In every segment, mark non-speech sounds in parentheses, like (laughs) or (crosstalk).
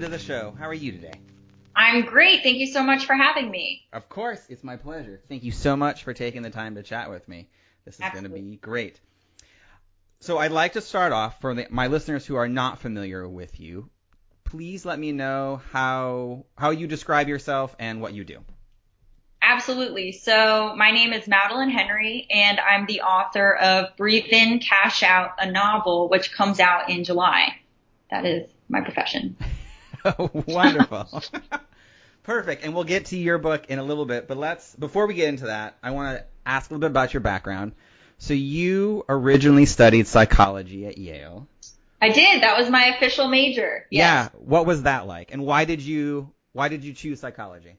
Welcome to the show. How are you today? I'm great. Thank you so much for having me. Of course, it's my pleasure. Thank you so much for taking the time to chat with me. This is going to be great. So I'd like to start off for the, my listeners who are not familiar with you. Please let me know how how you describe yourself and what you do. Absolutely. So my name is Madeline Henry, and I'm the author of Breathe In, Cash Out, a novel, which comes out in July. That is my profession. (laughs) (laughs) Wonderful. (laughs) Perfect. And we'll get to your book in a little bit, but let's before we get into that, I want to ask a little bit about your background. So you originally studied psychology at Yale. I did. That was my official major. Yes. Yeah. What was that like? And why did you why did you choose psychology?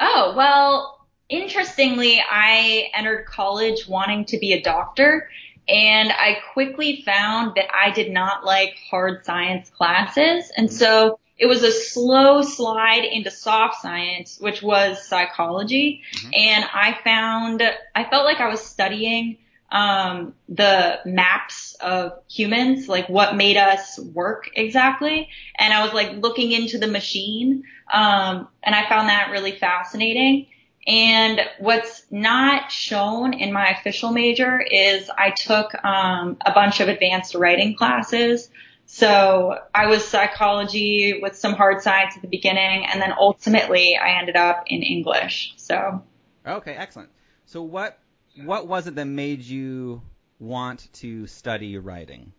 Oh, well, interestingly, I entered college wanting to be a doctor and I quickly found that I did not like hard science classes. And so it was a slow slide into soft science, which was psychology. Mm-hmm. And I found, I felt like I was studying um, the maps of humans, like what made us work exactly. And I was like looking into the machine, um, and I found that really fascinating. And what's not shown in my official major is I took um, a bunch of advanced writing classes. So I was psychology with some hard science at the beginning, and then ultimately I ended up in English. So. Okay, excellent. So what what was it that made you want to study writing?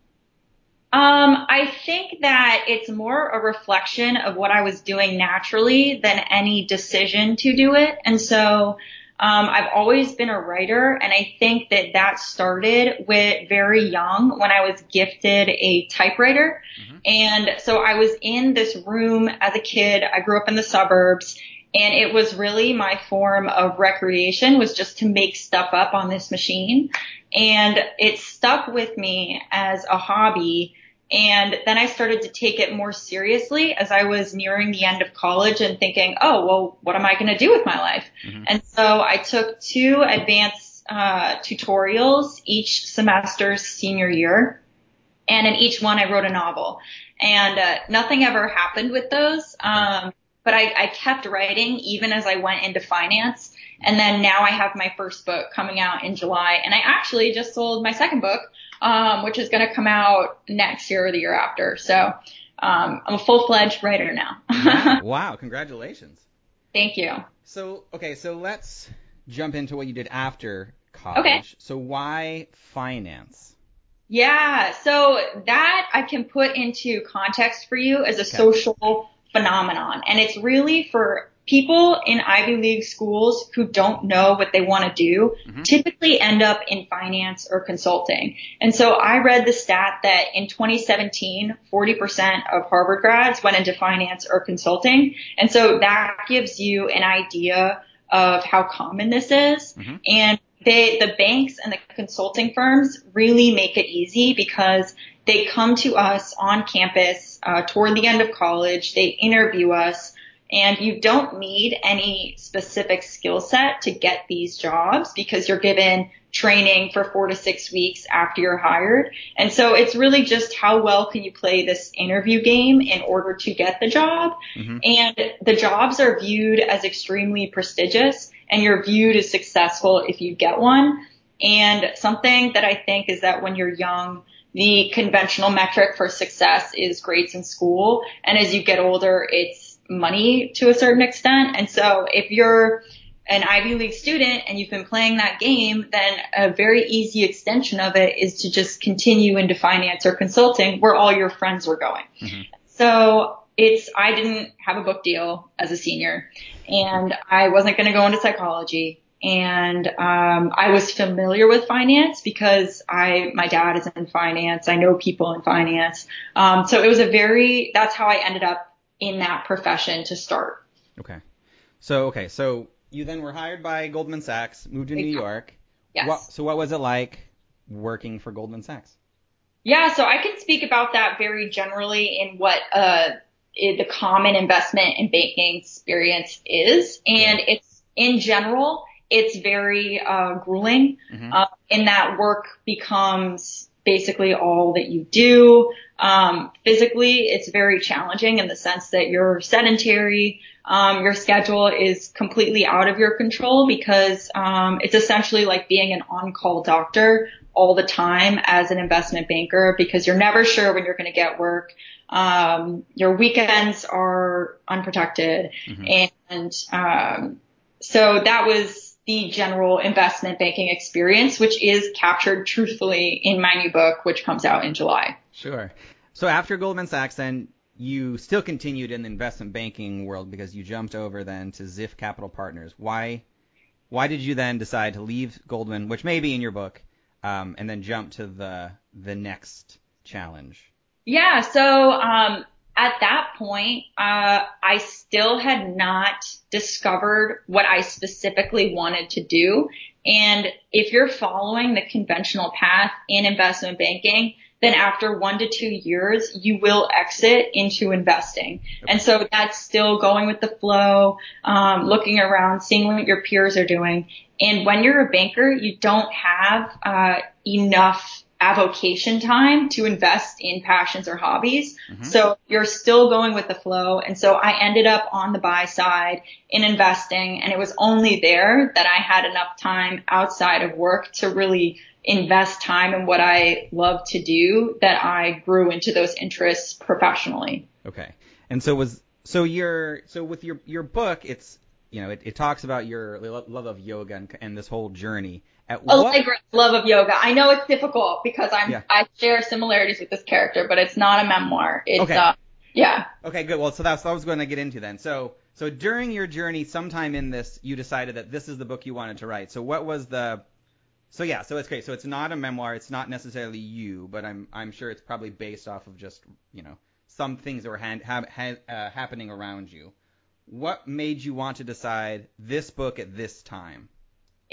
Um, I think that it's more a reflection of what I was doing naturally than any decision to do it. And so, um, I've always been a writer and I think that that started with very young when I was gifted a typewriter. Mm-hmm. And so I was in this room as a kid. I grew up in the suburbs and it was really my form of recreation was just to make stuff up on this machine. And it stuck with me as a hobby. And then I started to take it more seriously as I was nearing the end of college and thinking, oh, well, what am I going to do with my life? Mm-hmm. And so I took two advanced uh, tutorials each semester senior year. And in each one, I wrote a novel. And uh, nothing ever happened with those. Um, but I, I kept writing even as I went into finance. And then now I have my first book coming out in July. And I actually just sold my second book, um, which is going to come out next year or the year after. So um, I'm a full fledged writer now. wow. (laughs) wow. Congratulations. Thank you. So, okay. So let's jump into what you did after college. Okay. So why finance? Yeah. So that I can put into context for you as a okay. social phenomenon. And it's really for people in Ivy League schools who don't know what they want to do mm-hmm. typically end up in finance or consulting. And so I read the stat that in 2017, 40% of Harvard grads went into finance or consulting. And so that gives you an idea of how common this is. Mm-hmm. And they, the banks and the consulting firms really make it easy because they come to us on campus uh, toward the end of college. They interview us, and you don't need any specific skill set to get these jobs because you're given training for four to six weeks after you're hired. And so it's really just how well can you play this interview game in order to get the job. Mm-hmm. And the jobs are viewed as extremely prestigious and you're viewed as successful if you get one. And something that I think is that when you're young, the conventional metric for success is grades in school. And as you get older, it's money to a certain extent. And so if you're an Ivy League student and you've been playing that game, then a very easy extension of it is to just continue into finance or consulting where all your friends were going. Mm-hmm. So it's, I didn't have a book deal as a senior and I wasn't going to go into psychology and um, I was familiar with finance because I my dad is in finance. I know people in finance, um, so it was a very that's how I ended up in that profession to start. Okay, so okay, so you then were hired by Goldman Sachs, moved to New York. Yes. What, so what was it like working for Goldman Sachs? Yeah, so I can speak about that very generally in what uh, the common investment and banking experience is, and it's in general it's very uh, grueling mm-hmm. uh, in that work becomes basically all that you do. Um, physically, it's very challenging in the sense that you're sedentary. Um, your schedule is completely out of your control because um, it's essentially like being an on-call doctor all the time as an investment banker because you're never sure when you're going to get work. Um, your weekends are unprotected, mm-hmm. and um, so that was the general investment banking experience, which is captured truthfully in my new book, which comes out in July. Sure. So after Goldman Sachs, then you still continued in the investment banking world because you jumped over then to Ziff Capital Partners. Why? Why did you then decide to leave Goldman, which may be in your book, um, and then jump to the the next challenge? Yeah. So um, at that point, uh, I still had not discovered what I specifically wanted to do. And if you're following the conventional path in investment banking, then after one to two years, you will exit into investing. And so that's still going with the flow, um, looking around, seeing what your peers are doing. And when you're a banker, you don't have uh, enough avocation time to invest in passions or hobbies. Mm-hmm. So you're still going with the flow. And so I ended up on the buy side in investing and it was only there that I had enough time outside of work to really invest time in what I love to do that I grew into those interests professionally. Okay. And so was so your so with your your book it's you know it, it talks about your love of yoga and, and this whole journey Allegra's love of yoga. I know it's difficult because I'm yeah. I share similarities with this character, but it's not a memoir. It's okay. uh yeah. Okay, good. Well, so that's what I was going to get into then. So so during your journey, sometime in this, you decided that this is the book you wanted to write. So what was the so yeah, so it's great. So it's not a memoir. It's not necessarily you, but I'm I'm sure it's probably based off of just you know some things that were hand, ha, ha, uh, happening around you. What made you want to decide this book at this time?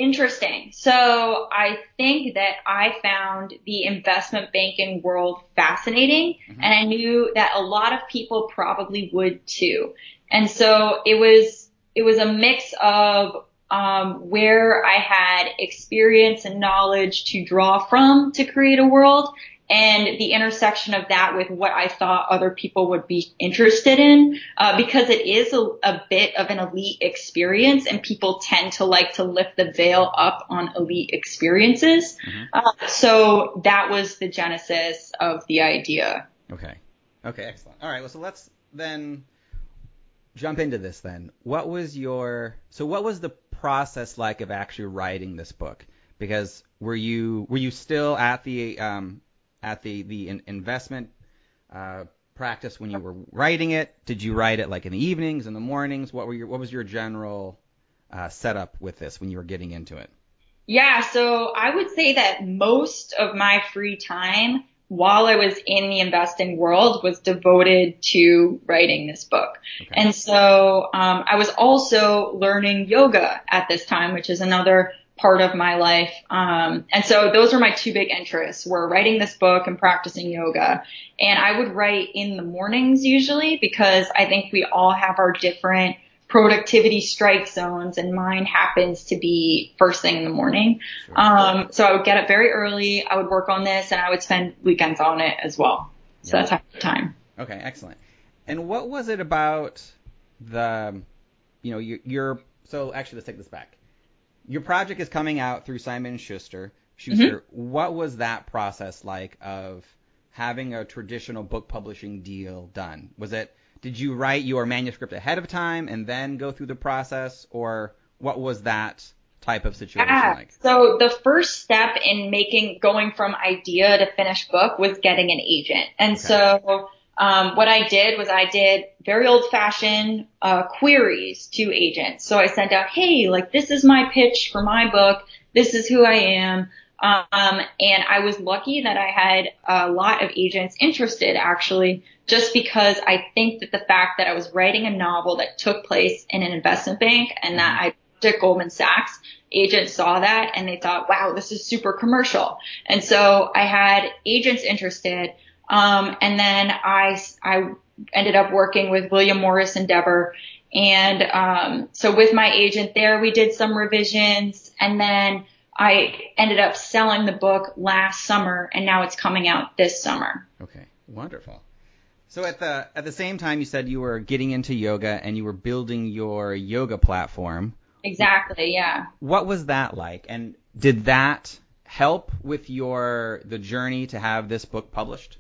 Interesting. So I think that I found the investment banking world fascinating mm-hmm. and I knew that a lot of people probably would too. And so it was, it was a mix of um, where I had experience and knowledge to draw from to create a world and the intersection of that with what I thought other people would be interested in, uh, because it is a, a, bit of an elite experience and people tend to like to lift the veil up on elite experiences. Mm-hmm. Uh, so that was the genesis of the idea. Okay. Okay, excellent. All right, well, so let's then jump into this then. What was your, so what was the process like of actually writing this book? Because were you, were you still at the, um, at the the in- investment uh, practice when you were writing it? Did you write it like in the evenings, in the mornings? What were your what was your general uh, setup with this when you were getting into it? Yeah, so I would say that most of my free time while I was in the investing world was devoted to writing this book. Okay. And so um, I was also learning yoga at this time, which is another part of my life. Um, and so those were my two big interests were writing this book and practicing yoga. And I would write in the mornings usually because I think we all have our different productivity strike zones and mine happens to be first thing in the morning. Um, so I would get up very early. I would work on this and I would spend weekends on it as well. So yeah. that's half the time. Okay, excellent. And what was it about the, you know, your, your so actually let's take this back your project is coming out through Simon Schuster. Schuster, mm-hmm. what was that process like of having a traditional book publishing deal done? Was it did you write your manuscript ahead of time and then go through the process, or what was that type of situation yeah. like? So the first step in making going from idea to finished book was getting an agent, and okay. so um, what I did was I did very old fashioned uh, queries to agents. So I sent out, hey, like this is my pitch for my book. This is who I am. Um, and I was lucky that I had a lot of agents interested actually, just because I think that the fact that I was writing a novel that took place in an investment bank and that I at Goldman Sachs, agents saw that and they thought, wow, this is super commercial. And so I had agents interested. Um, and then I, I ended up working with William Morris Endeavor. And, um, so with my agent there, we did some revisions and then I ended up selling the book last summer and now it's coming out this summer. Okay, wonderful. So at the at the same time you said you were getting into yoga and you were building your yoga platform. Exactly, yeah. What was that like? And did that help with your the journey to have this book published?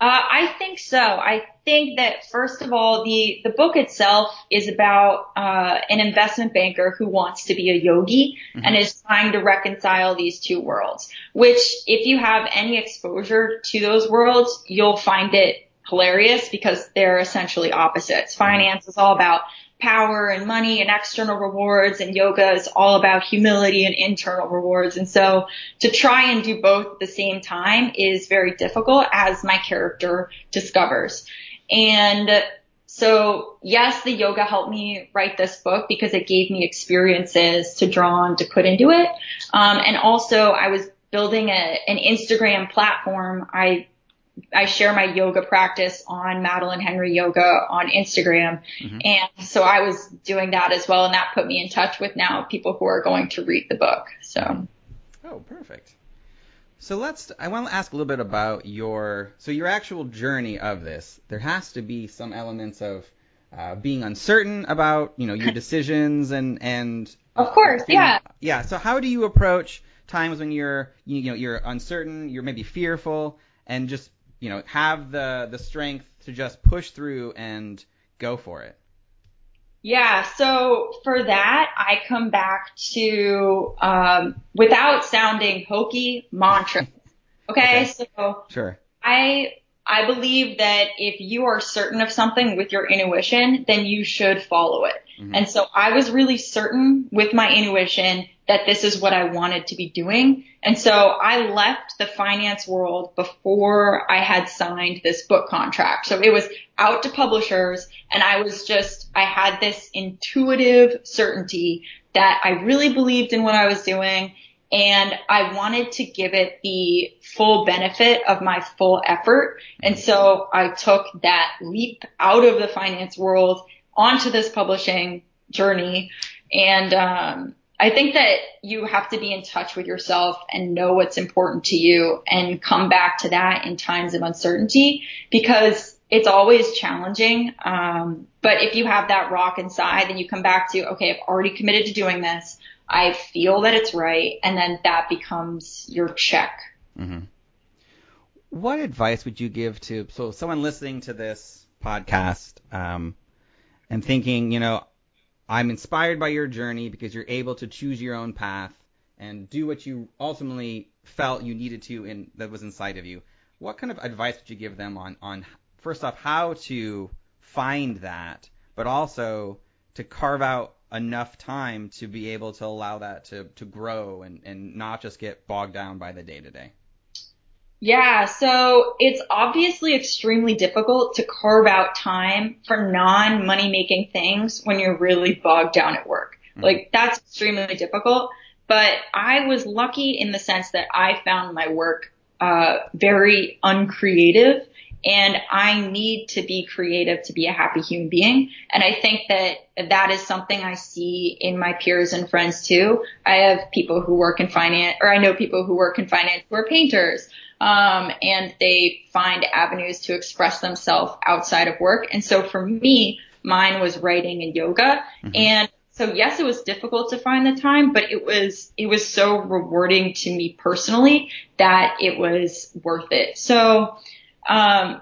Uh, I think so. I think that first of all, the the book itself is about uh, an investment banker who wants to be a yogi mm-hmm. and is trying to reconcile these two worlds. Which, if you have any exposure to those worlds, you'll find it hilarious because they're essentially opposites. Mm-hmm. Finance is all about power and money and external rewards and yoga is all about humility and internal rewards. And so to try and do both at the same time is very difficult as my character discovers. And so yes, the yoga helped me write this book because it gave me experiences to draw on to put into it. Um, and also I was building a, an Instagram platform. I I share my yoga practice on Madeline Henry Yoga on Instagram. Mm-hmm. And so I was doing that as well. And that put me in touch with now people who are going to read the book. So. Oh, perfect. So let's, I want to ask a little bit about your, so your actual journey of this. There has to be some elements of uh, being uncertain about, you know, your (laughs) decisions and, and. Of course, yeah. Yeah. So how do you approach times when you're, you know, you're uncertain, you're maybe fearful, and just you know, have the the strength to just push through and go for it? Yeah, so for that, I come back to, um, without sounding hokey, mantra. (laughs) Okay, okay. so sure. I I believe that if you are certain of something with your intuition, then you should follow it. Mm-hmm. And so I was really certain with my intuition that this is what I wanted to be doing. And so I left the finance world before I had signed this book contract. So it was out to publishers and I was just, I had this intuitive certainty that I really believed in what I was doing and I wanted to give it the full benefit of my full effort. And so I took that leap out of the finance world onto this publishing journey. And, um, I think that you have to be in touch with yourself and know what's important to you and come back to that in times of uncertainty because it's always challenging. Um, but if you have that rock inside, then you come back to, okay, I've already committed to doing this. I feel that it's right. And then that becomes your check. Mm-hmm. What advice would you give to, so someone listening to this podcast, um, and thinking, you know, I'm inspired by your journey because you're able to choose your own path and do what you ultimately felt you needed to and that was inside of you. What kind of advice would you give them on on first off how to find that, but also to carve out enough time to be able to allow that to to grow and and not just get bogged down by the day to day? Yeah, so it's obviously extremely difficult to carve out time for non money making things when you're really bogged down at work. Mm-hmm. Like that's extremely difficult. But I was lucky in the sense that I found my work uh, very uncreative and I need to be creative to be a happy human being. And I think that that is something I see in my peers and friends too. I have people who work in finance, or I know people who work in finance who are painters um, and they find avenues to express themselves outside of work. And so for me, mine was writing and yoga. Mm-hmm. And so yes, it was difficult to find the time, but it was, it was so rewarding to me personally that it was worth it. So, um,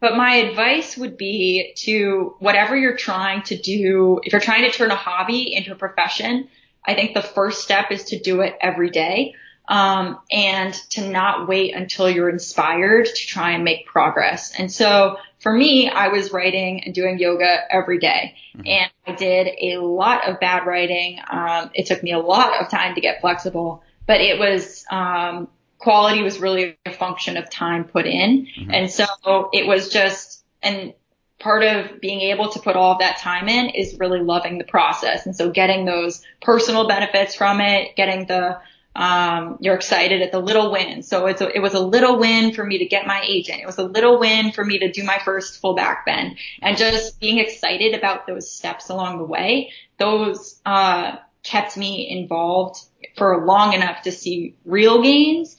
but my advice would be to whatever you're trying to do, if you're trying to turn a hobby into a profession, I think the first step is to do it every day. Um, and to not wait until you're inspired to try and make progress. And so for me, I was writing and doing yoga every day, mm-hmm. and I did a lot of bad writing. Um, it took me a lot of time to get flexible, but it was um, quality was really a function of time put in, mm-hmm. and so it was just and part of being able to put all of that time in is really loving the process. And so getting those personal benefits from it, getting the um, you're excited at the little win. So it's a, it was a little win for me to get my agent. It was a little win for me to do my first full back bend and just being excited about those steps along the way. Those, uh, kept me involved for long enough to see real gains.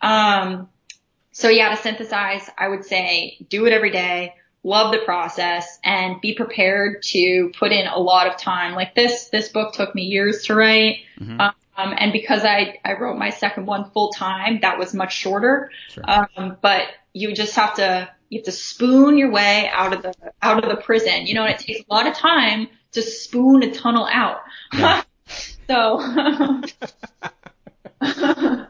Um, so yeah, to synthesize, I would say do it every day, love the process and be prepared to put in a lot of time. Like this, this book took me years to write. Mm-hmm. Um, um, and because I, I wrote my second one full time, that was much shorter. Sure. Um, but you just have to, you have to spoon your way out of the, out of the prison. You know, and it takes a lot of time to spoon a tunnel out. Yeah. (laughs) so. (laughs)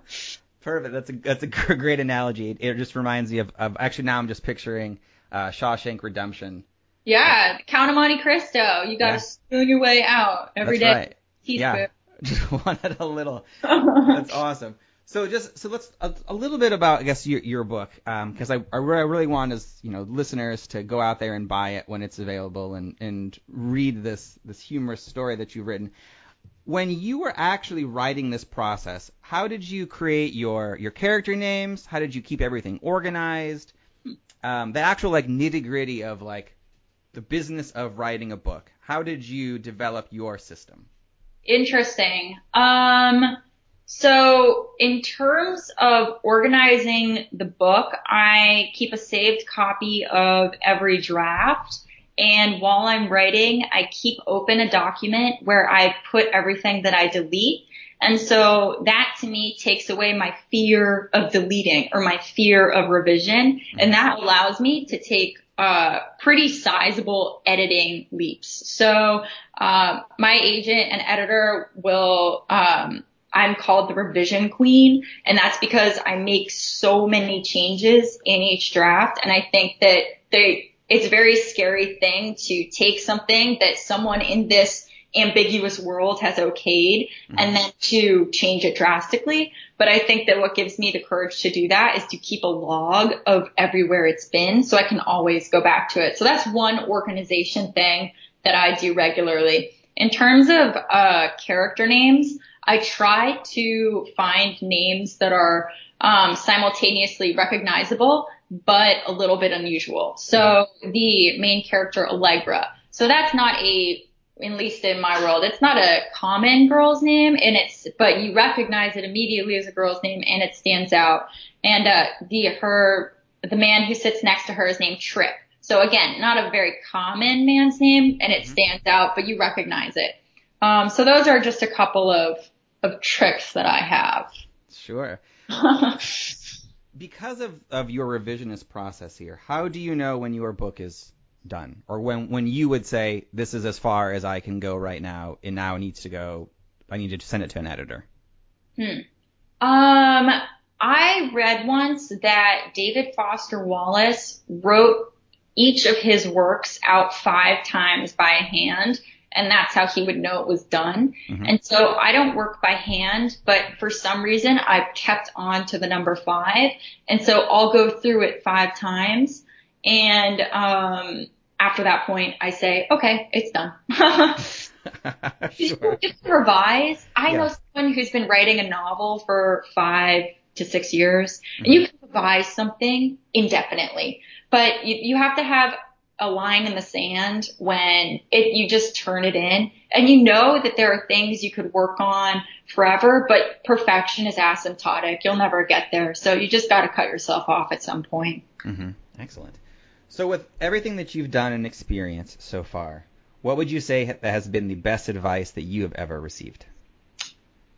Perfect. That's a, that's a great analogy. It just reminds me of, of actually now I'm just picturing, uh, Shawshank Redemption. Yeah. Count of Monte Cristo. You got to yeah. spoon your way out every that's day. Right. Yeah. (laughs) just wanted a little. (laughs) That's awesome. So just so let's a, a, little bit about I guess your your book because um, I I really want as you know listeners to go out there and buy it when it's available and and read this this humorous story that you've written. When you were actually writing this process, how did you create your your character names? How did you keep everything organized? Um, the actual like nitty gritty of like the business of writing a book. How did you develop your system? Interesting. Um, so in terms of organizing the book, I keep a saved copy of every draft. And while I'm writing, I keep open a document where I put everything that I delete. And so that to me takes away my fear of deleting or my fear of revision. And that allows me to take uh, pretty sizable editing leaps. So uh, my agent and editor will. Um, I'm called the revision queen, and that's because I make so many changes in each draft, and I think that they. It's a very scary thing to take something that someone in this ambiguous world has okayed mm-hmm. and then to change it drastically. But I think that what gives me the courage to do that is to keep a log of everywhere it's been so I can always go back to it. So that's one organization thing that I do regularly. In terms of uh, character names, I try to find names that are um, simultaneously recognizable but a little bit unusual. So the main character Allegra. So that's not a at least in my world, it's not a common girl's name, and it's but you recognize it immediately as a girl's name, and it stands out. And uh, the her the man who sits next to her is named Trip. So again, not a very common man's name, and it mm-hmm. stands out, but you recognize it. Um, so those are just a couple of of tricks that I have. Sure. (laughs) because of, of your revisionist process here, how do you know when your book is done, or when when you would say this is as far as I can go right now, and now it needs to go. I need to send it to an editor. Hmm. Um, I read once that David Foster Wallace wrote each of his works out five times by hand and that's how he would know it was done. Mm-hmm. And so I don't work by hand, but for some reason I've kept on to the number five. And so I'll go through it five times and, um, after that point, I say, okay, it's done. (laughs) (laughs) sure. Just revise. I yeah. know someone who's been writing a novel for five to six years, mm-hmm. and you can revise something indefinitely, but you, you have to have a line in the sand when it, you just turn it in and you know that there are things you could work on forever, but perfection is asymptotic. You'll never get there. So you just got to cut yourself off at some point. Mm-hmm. Excellent. So with everything that you've done and experienced so far, what would you say that has been the best advice that you have ever received?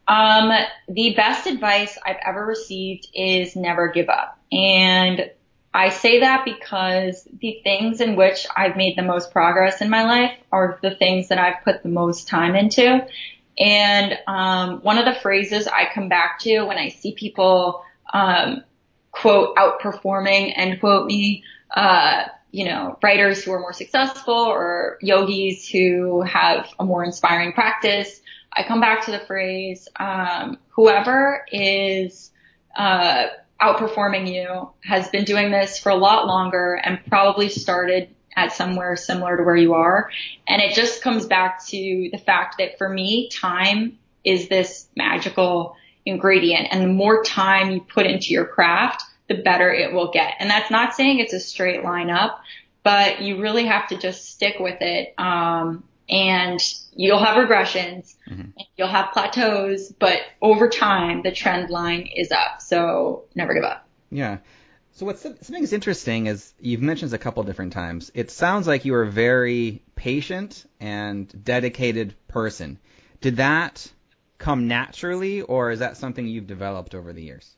Um, the best advice I've ever received is never give up. And I say that because the things in which I've made the most progress in my life are the things that I've put the most time into. And um, one of the phrases I come back to when I see people um, quote outperforming end quote me, uh, you know, writers who are more successful or yogis who have a more inspiring practice. I come back to the phrase, um, whoever is uh, outperforming you has been doing this for a lot longer and probably started at somewhere similar to where you are. And it just comes back to the fact that for me, time is this magical ingredient. And the more time you put into your craft, the better it will get. And that's not saying it's a straight line up, but you really have to just stick with it. Um, and you'll have regressions mm-hmm. and you'll have plateaus, but over time the trend line is up. So never give up. Yeah. So what's something that's interesting is you've mentioned this a couple different times. It sounds like you are a very patient and dedicated person. Did that come naturally, or is that something you've developed over the years?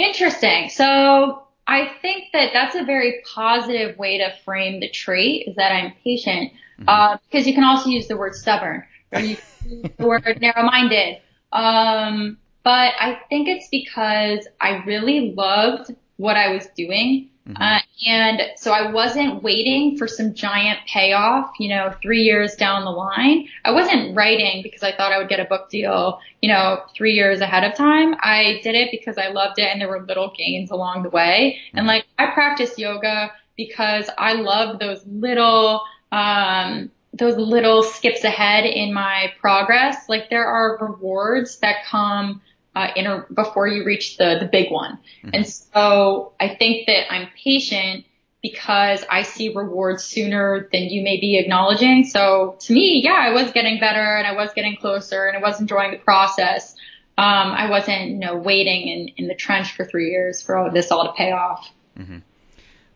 Interesting. So I think that that's a very positive way to frame the trait is that I'm patient, mm-hmm. uh, because you can also use the word stubborn or you can use the word (laughs) narrow-minded. Um, but I think it's because I really loved what I was doing. Mm-hmm. Uh, and so I wasn't waiting for some giant payoff, you know, three years down the line. I wasn't writing because I thought I would get a book deal, you know, three years ahead of time. I did it because I loved it and there were little gains along the way. And like I practice yoga because I love those little, um, those little skips ahead in my progress. Like there are rewards that come uh, inter- before you reach the, the big one. Mm-hmm. And so I think that I'm patient because I see rewards sooner than you may be acknowledging. So to me, yeah, I was getting better and I was getting closer and I was enjoying the process. Um, I wasn't, you know, waiting in, in the trench for three years for all this all to pay off. Mm-hmm.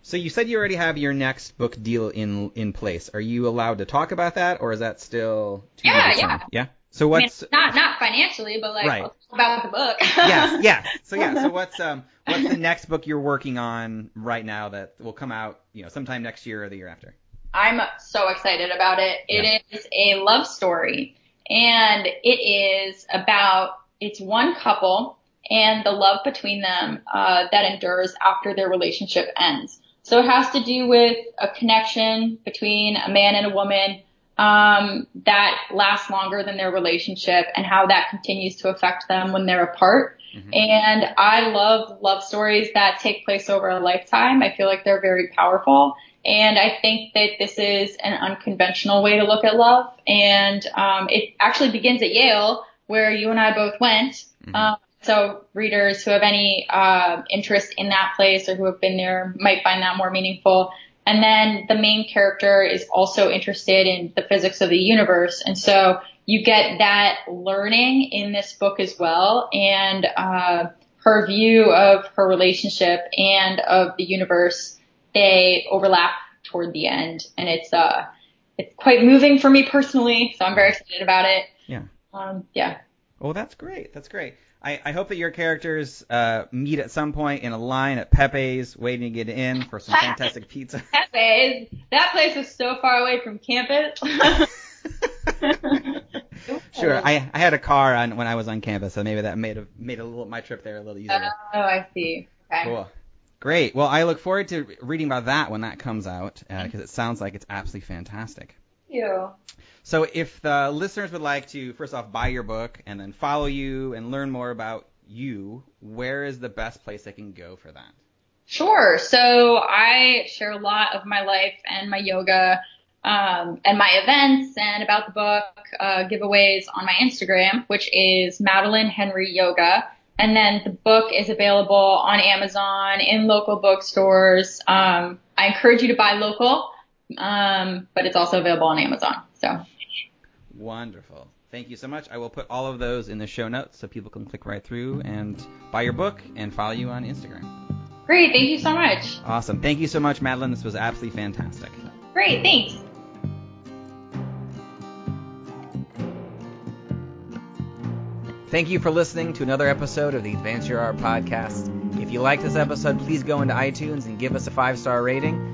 So you said you already have your next book deal in in place. Are you allowed to talk about that, or is that still? yeah, yeah, yeah. So what's I mean, not not financially, but like right. about the book. yeah, yeah. (laughs) So yeah, so what's um what's the next book you're working on right now that will come out, you know, sometime next year or the year after? I'm so excited about it. It yeah. is a love story and it is about it's one couple and the love between them uh, that endures after their relationship ends. So it has to do with a connection between a man and a woman um, that lasts longer than their relationship and how that continues to affect them when they're apart. Mm-hmm. And I love love stories that take place over a lifetime. I feel like they're very powerful. And I think that this is an unconventional way to look at love. And um, it actually begins at Yale, where you and I both went. Mm-hmm. Um, so readers who have any uh, interest in that place or who have been there might find that more meaningful. And then the main character is also interested in the physics of the universe. And so you get that learning in this book as well. And, uh, her view of her relationship and of the universe, they overlap toward the end. And it's, uh, it's quite moving for me personally. So I'm very excited about it. Yeah. Um, yeah. Well, that's great. That's great. I, I hope that your characters uh, meet at some point in a line at Pepe's, waiting to get in for some fantastic pizza. (laughs) Pepe's, that place is so far away from campus. (laughs) sure, I I had a car on when I was on campus, so maybe that made a made a little my trip there a little easier. Oh, I see. Okay. Cool. Great. Well, I look forward to reading about that when that comes out because uh, it sounds like it's absolutely fantastic. You. So if the listeners would like to first off buy your book and then follow you and learn more about you, where is the best place they can go for that? Sure. So I share a lot of my life and my yoga um, and my events and about the book uh, giveaways on my Instagram, which is Madeline Henry Yoga. And then the book is available on Amazon, in local bookstores. Um, I encourage you to buy local, um, but it's also available on Amazon. So Wonderful. Thank you so much. I will put all of those in the show notes so people can click right through and buy your book and follow you on Instagram. Great. Thank you so much. Awesome. Thank you so much, Madeline. This was absolutely fantastic. Great. Thanks. Thank you for listening to another episode of the Advance Your Art podcast. If you like this episode, please go into iTunes and give us a five star rating.